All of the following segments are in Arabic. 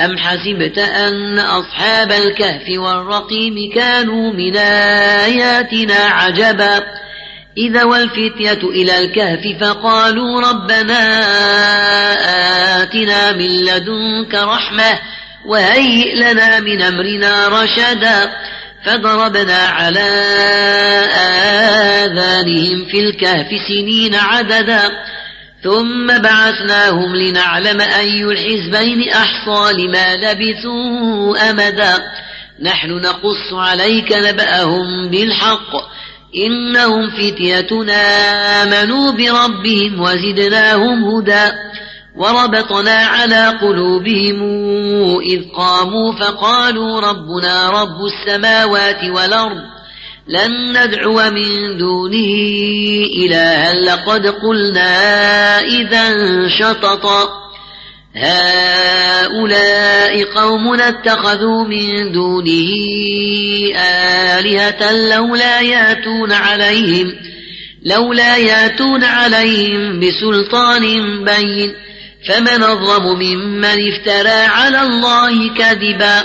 أم حسبت أن أصحاب الكهف والرقيم كانوا من آياتنا عجبا؟ إذا والفتية إلى الكهف فقالوا ربنا آتنا من لدنك رحمة وهيئ لنا من أمرنا رشدا. فضربنا على آذانهم في الكهف سنين عددا. ثم بعثناهم لنعلم أي الحزبين أحصى لما لبثوا أمدا. نحن نقص عليك نبأهم بالحق. إنهم فتيتنا آمنوا بربهم وزدناهم هدى. وربطنا على قلوبهم إذ قاموا فقالوا ربنا رب السماوات والأرض. لن ندعو من دونه إلها لقد قلنا إذا شططا هؤلاء قوم اتخذوا من دونه آلهة لولا ياتون عليهم لولا ياتون عليهم بسلطان بين فمن أظلم ممن افترى على الله كذبا.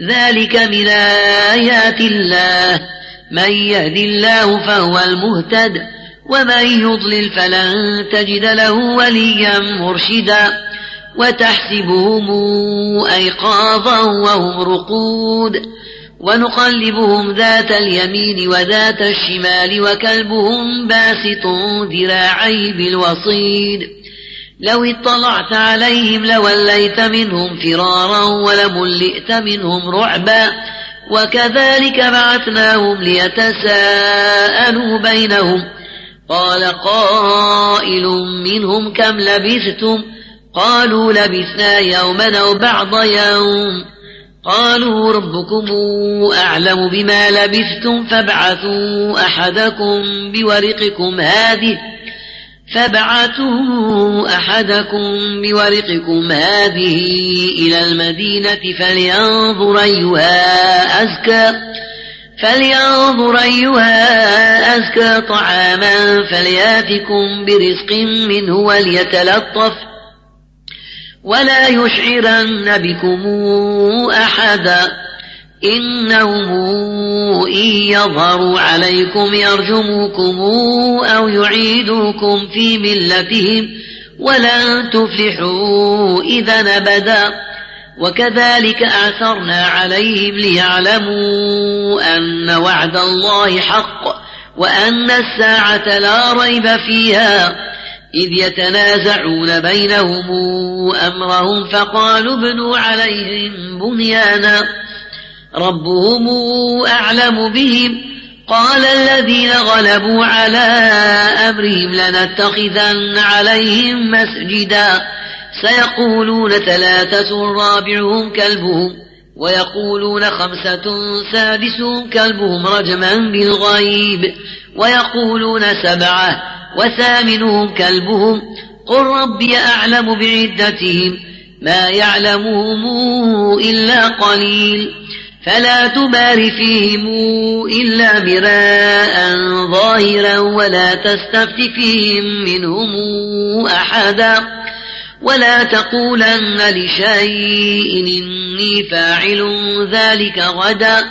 ذلك من آيات الله. من يهد الله فهو المهتد ومن يضلل فلن تجد له وليا مرشدا. وتحسبهم أيقاظا وهم رقود. ونقلبهم ذات اليمين وذات الشمال وكلبهم باسط ذراعي بالوصيد. لو اطلعت عليهم لوليت منهم فرارا ولملئت منهم رعبا وكذلك بعثناهم ليتساءلوا بينهم قال قائل منهم كم لبثتم قالوا لبثنا يوما أو بعض يوم قالوا ربكم أعلم بما لبثتم فابعثوا أحدكم بورقكم هذه فابعثوا أحدكم بورقكم هذه إلى المدينة فلينظر أيها أزكى فلينظر أيها أزكى طعاما فلياتكم برزق منه وليتلطف ولا يشعرن بكم أحدا. إنهم إن يظهروا عليكم يرجموكم أو يعيدوكم في ملتهم ولن تفلحوا إذا أبدا وكذلك أعثرنا عليهم ليعلموا أن وعد الله حق وأن الساعة لا ريب فيها إذ يتنازعون بينهم أمرهم فقالوا ابنوا عليهم بنيانا ربهم أعلم بهم. قال الذين غلبوا على أمرهم لنتخذن عليهم مسجدا. سيقولون ثلاثة رابعهم كلبهم ويقولون خمسة سادس كلبهم رجما بالغيب ويقولون سبعة وثامنهم كلبهم. قل ربي أعلم بعدتهم ما يعلمهم إلا قليل. فلا تمار فيهم إلا مراء ظاهرا ولا تستفت فيهم منهم أحدا ولا تقولن لشيء إني فاعل ذلك غدا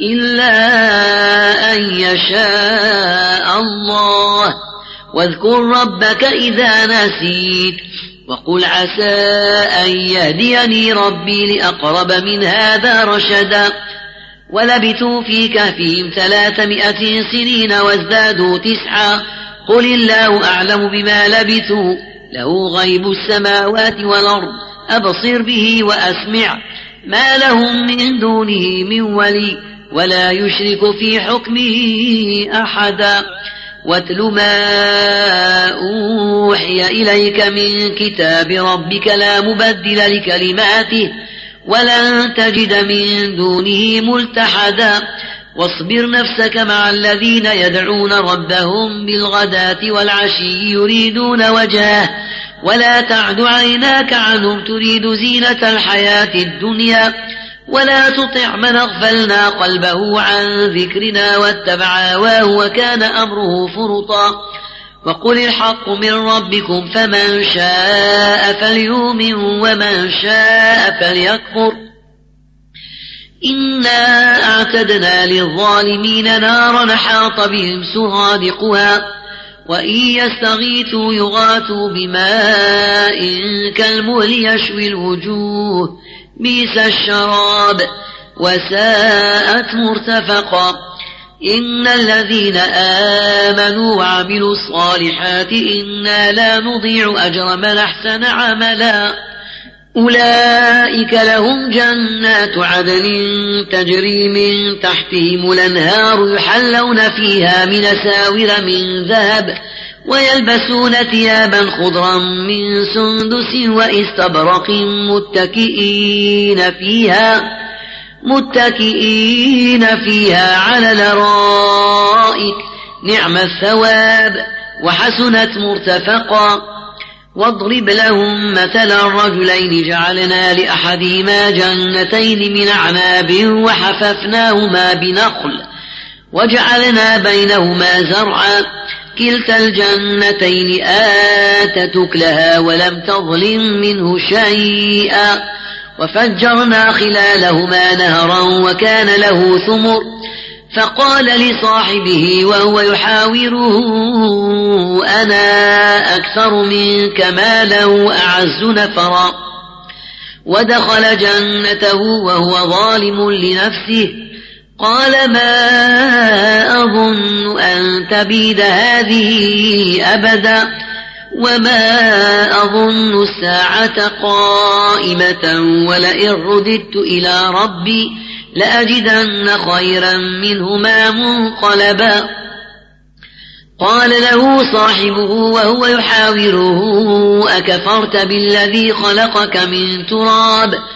إلا أن يشاء الله واذكر ربك إذا نسيت وقل عسى أن يهديني ربي لأقرب من هذا رشدا. ولبثوا في كهفهم ثلاثمائة سنين وازدادوا تسعا. قل الله أعلم بما لبثوا. له غيب السماوات والأرض. أبصر به وأسمع. ما لهم من دونه من ولي. ولا يشرك في حكمه أحدا. واتل ما أوحي إليك من كتاب ربك لا مبدل لكلماته ولن تجد من دونه ملتحدا واصبر نفسك مع الذين يدعون ربهم بالغداة والعشي يريدون وجهه ولا تعد عيناك عنهم تريد زينة الحياة الدنيا ولا تطع من أغفلنا قلبه عن ذكرنا واتبع هواه وكان أمره فرطا. وقل الحق من ربكم فمن شاء فليؤمن ومن شاء فليكفر. إنا أعتدنا للظالمين نارا حاط بهم سرادقها وإن يستغيثوا يغاثوا بماء كالمهل يشوي الوجوه. بئس الشراب وساءت مرتفقا إن الذين آمنوا وعملوا الصالحات إنا لا نضيع أجر من أحسن عملا. أولئك لهم جنات عدن تجري من تحتهم الأنهار يحلون فيها من ساور من ذهب ويلبسون ثيابا خضرا من سندس وإستبرق متكئين فيها متكئين فيها على الارائك نعم الثواب. وحسنت مرتفقا. واضرب لهم مثل الرجلين جعلنا لأحدهما جنتين من أعناب وحففناهما بنخل. وجعلنا بينهما زرعا. كلتا الجنتين آتت أكلها ولم تظلم منه شيئا. وفجرنا خلالهما نهرا وكان له ثمر. فقال لصاحبه وهو يحاوره أنا أكثر منك مالا وأعز نفرا. ودخل جنته وهو ظالم لنفسه. قال ما أظن أن تبيد هذه أبدا وما أظن الساعة قائمة ولئن رددت إلى ربي لأجدن خيرا منهما منقلبا قال له صاحبه وهو يحاوره أكفرت بالذي خلقك من تراب ؟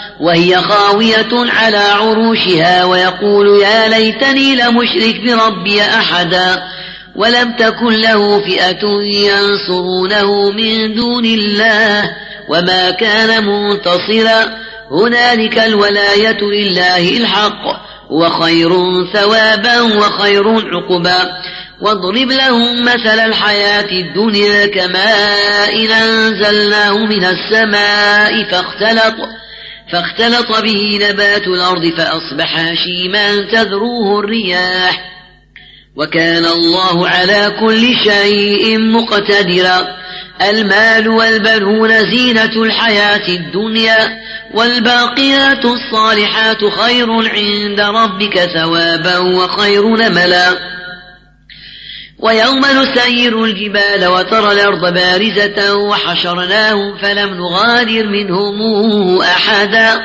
وهي خاوية على عروشها ويقول يا ليتني لمشرك بربي أحدا ولم تكن له فئة ينصرونه من دون الله وما كان منتصرا. هنالك الولاية لله الحق وخير ثوابا وخير عقبا. واضرب لهم مثل الحياة الدنيا كماء أنزلناه من السماء فاختلط. فاختلط به نبات الأرض فأصبح هشيما تذروه الرياح. وكان الله على كل شيء مقتدرا. المال والبنون زينة الحياة الدنيا والباقيات الصالحات خير عند ربك ثوابا وخير نملا. ويوم نسير الجبال وترى الأرض بارزة وحشرناهم فلم نغادر منهم أحدا.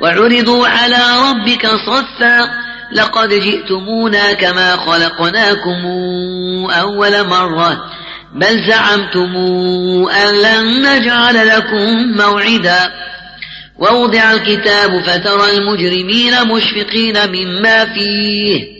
وعرضوا على ربك صفا لقد جئتمونا كما خلقناكم أول مرة. بل زعمتم أن لن نجعل لكم موعدا. ووضع الكتاب فترى المجرمين مشفقين مما فيه.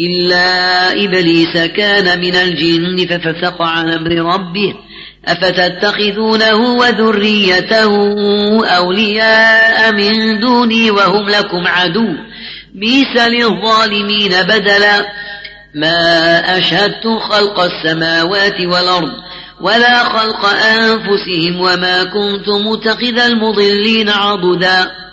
إلا إبليس كان من الجن ففسق عن أمر ربه. أفتتخذونه وذريته أولياء من دوني وهم لكم عدو. بيس للظالمين بدلا. ما أشهدت خلق السماوات والأرض ولا خلق أنفسهم وما كنت متخذ المضلين عضدا.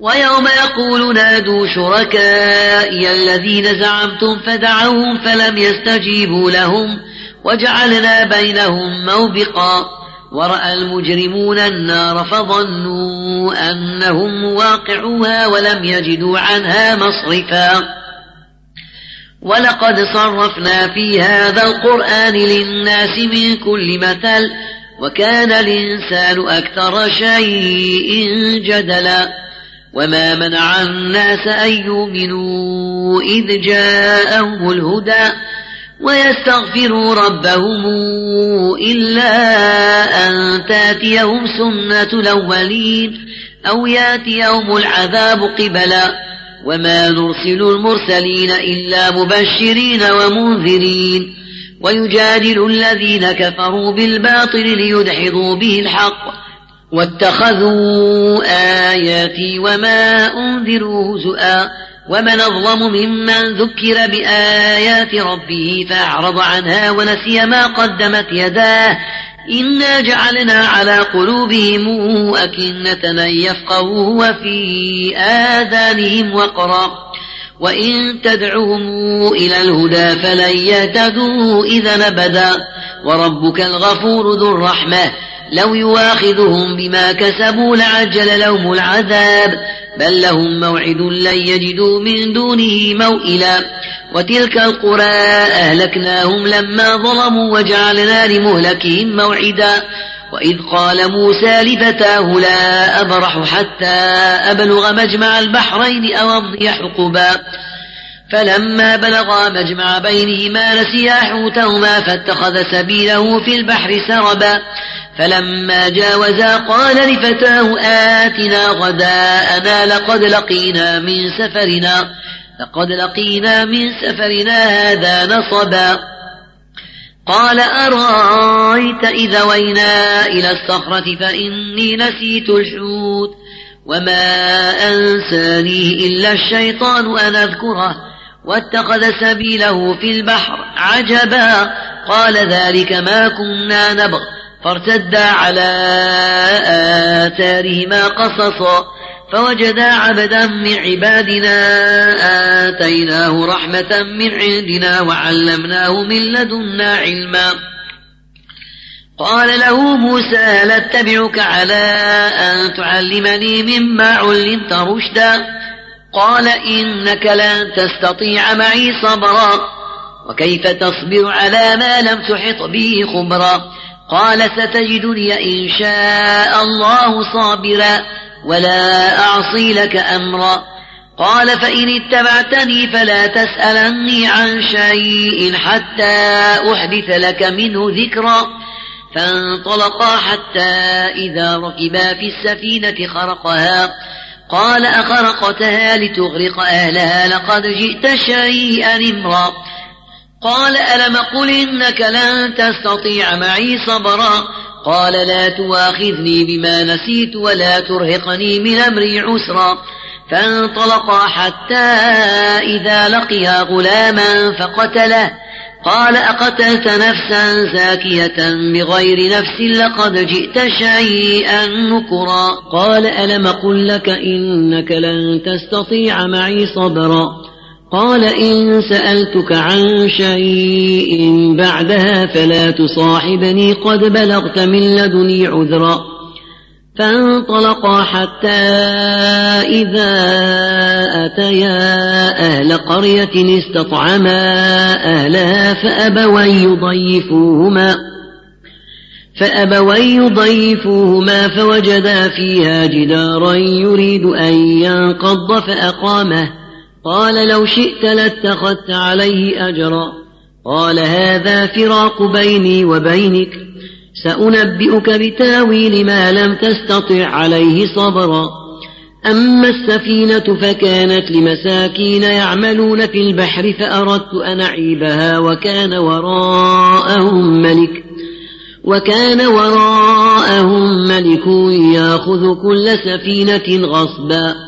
ويوم يقول نادوا شركائي الذين زعمتم فدعوهم فلم يستجيبوا لهم وجعلنا بينهم موبقا ورأى المجرمون النار فظنوا أنهم واقعوها ولم يجدوا عنها مصرفا. ولقد صرفنا في هذا القرآن للناس من كل مثل وكان الإنسان أكثر شيء جدلا. وما منع الناس أن يؤمنوا إذ جاءهم الهدى ويستغفروا ربهم إلا أن تاتيهم سنة الأولين أو ياتيهم العذاب قبلا وما نرسل المرسلين إلا مبشرين ومنذرين ويجادل الذين كفروا بالباطل ليدحضوا به الحق واتخذوا آياتي وما أنذروا هزؤا ومن أظلم ممن ذكر بآيات ربه فأعرض عنها ونسي ما قدمت يداه. إنا جعلنا على قلوبهم أكنة أن يفقهوا وفي آذانهم وقرا. وإن تدعوهم إلى الهدى فلن يهتدوا إذا نبدا وربك الغفور ذو الرحمة. لو يواخذهم بما كسبوا لعجل لهم العذاب بل لهم موعد لن يجدوا من دونه موئلا. وتلك القرى أهلكناهم لما ظلموا وجعلنا لمهلكهم موعدا. وإذ قال موسى لفتاه لا أبرح حتى أبلغ مجمع البحرين أو أمضي حقبا. فلما بلغا مجمع بينهما نسيا حوتهما فاتخذ سبيله في البحر سربا. فلما جاوزا قال لفتاه آتنا غداءنا لقد لقينا من سفرنا لقد لقينا من سفرنا هذا نصبا. قال أرأيت إذا وينا إلى الصخرة فإني نسيت الحوت وما أنسانيه إلا الشيطان أن أذكره واتخذ سبيله في البحر عجبا. قال ذلك ما كنا نبغ. فارتدا على آثارهما قصصا فوجدا عبدا من عبادنا آتيناه رحمة من عندنا وعلمناه من لدنا علما. قال له موسى لاتبعك على أن تعلمني مما علمت رشدا؟ قال إنك لن تستطيع معي صبرا وكيف تصبر على ما لم تحط به خبرا؟ قال ستجدني إن شاء الله صابرا ولا أعصي لك أمرا. قال فإن اتبعتني فلا تسألني عن شيء حتى أحدث لك منه ذكرا. فانطلقا حتى إذا ركبا في السفينة خرقها. قال أخرقتها لتغرق أهلها لقد جئت شيئا امرا. قال ألم قل إنك لن تستطيع معي صبرا؟ قال لا تواخذني بما نسيت ولا ترهقني من أمري عسرا. فانطلقا حتى إذا لقيا غلاما فقتله. قال أقتلت نفسا زاكية بغير نفس لقد جئت شيئا نكرا. قال ألم قل لك إنك لن تستطيع معي صبرا؟ قال إن سألتك عن شيء بعدها فلا تصاحبني قد بلغت من لدني عذرا فانطلقا حتى إذا أتيا أهل قرية استطعما أهلها فأبوا يضيفوهما فأبوا يضيفوهما فوجدا فيها جدارا يريد أن ينقض فأقامه قال لو شئت لاتخذت عليه أجرا. قال هذا فراق بيني وبينك. سأنبئك بتأويل ما لم تستطع عليه صبرا. أما السفينة فكانت لمساكين يعملون في البحر فأردت أن أعيبها وكان وراءهم ملك. وكان وراءهم ملك يأخذ كل سفينة غصبا.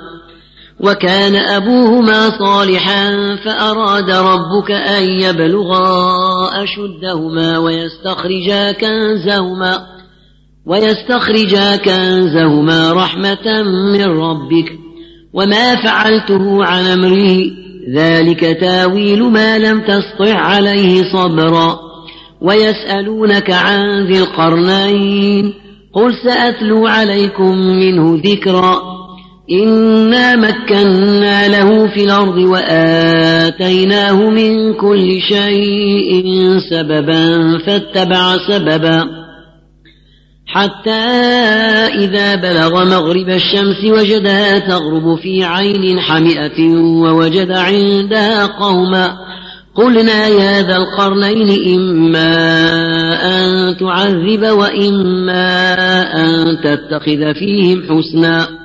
وكان أبوهما صالحا فأراد ربك أن يبلغا أشدهما ويستخرجا كنزهما ويستخرجا كنزهما رحمة من ربك وما فعلته عن أمري ذلك تاويل ما لم تسطع عليه صبرا ويسألونك عن ذي القرنين قل سأتلو عليكم منه ذكرا إنا مكنا له في الأرض وآتيناه من كل شيء سببا فاتبع سببا حتى إذا بلغ مغرب الشمس وجدها تغرب في عين حمئة ووجد عندها قوما قلنا يا ذا القرنين إما أن تعذب وإما أن تتخذ فيهم حسنا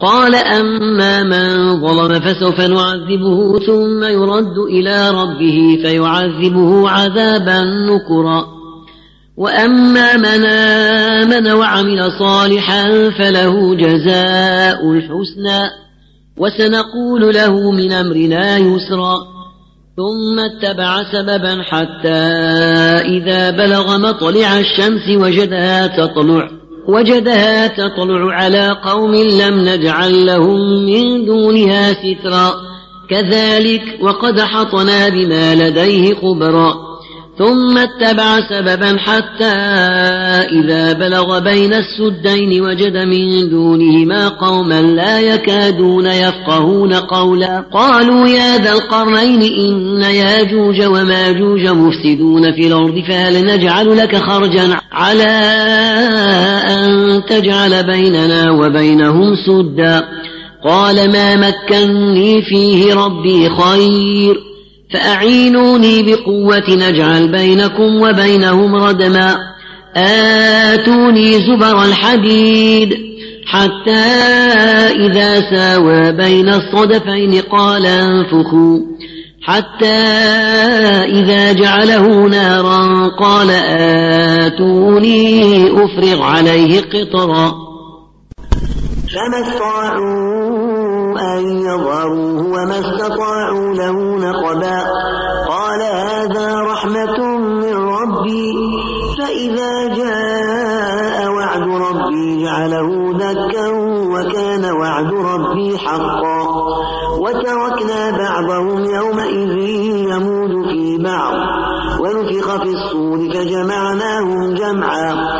قال أما من ظلم فسوف نعذبه ثم يرد إلى ربه فيعذبه عذابا نكرا. وأما من آمن وعمل صالحا فله جزاء الحسنى. وسنقول له من أمرنا يسرا. ثم اتبع سببا حتى إذا بلغ مطلع الشمس وجدها تطلع. وجدها تطلع على قوم لم نجعل لهم من دونها سترا. كذلك وقد حطنا بما لديه خبرا. ثم اتبع سببا حتى إذا بلغ بين السدين وجد من دونهما قوما لا يكادون يفقهون قولا. قالوا يا ذا القرنين إن ياجوج وماجوج مفسدون في الأرض فهل نجعل لك خرجا على أن تجعل بيننا وبينهم سدا؟ قال ما مكني فيه ربي خير. فأعينوني بقوة نجعل بينكم وبينهم ردما. آتوني زبر الحديد حتى إذا ساوى بين الصدفين قال انفخوا. حتى إذا جعله نارا قال آتوني أفرغ عليه قطرا. فما استطاعوا أن يظهروه وما استطاعوا له نقبا. قال هذا رحمة من ربي. فإذا جاء وعد ربي جعله ذكا وكان وعد ربي حقا. وتركنا بعضهم يومئذ يموج في بعض. ونفخ في الصور فجمعناهم جمعا.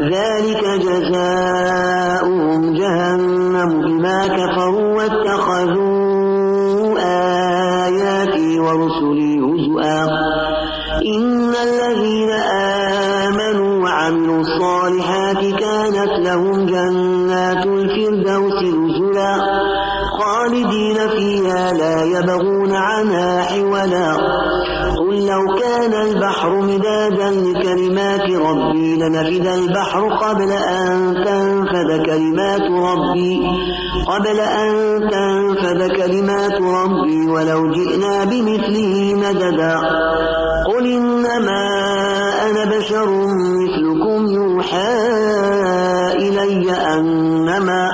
ذلك جزاؤهم جهنم بما كفروا واتخذوا آياتي ورسلي هزؤا. إن الذين آمنوا وعملوا الصالحات كانت لهم جنات الفردوس نزلا. خالدين فيها لا يبغون عنها حولا. لو كان البحر مدادا لكلمات ربي لنفد البحر قبل أن تنفذ كلمات ربي قبل أن تنفذ كلمات ربي ولو جئنا بمثله مددا. قل إنما أنا بشر مثلكم يوحى إلي أنما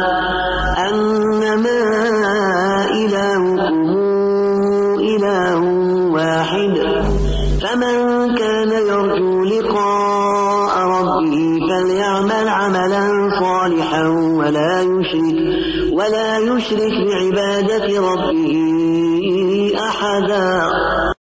ولا يشرك ولا يشرك بعبادة ربه أحدا.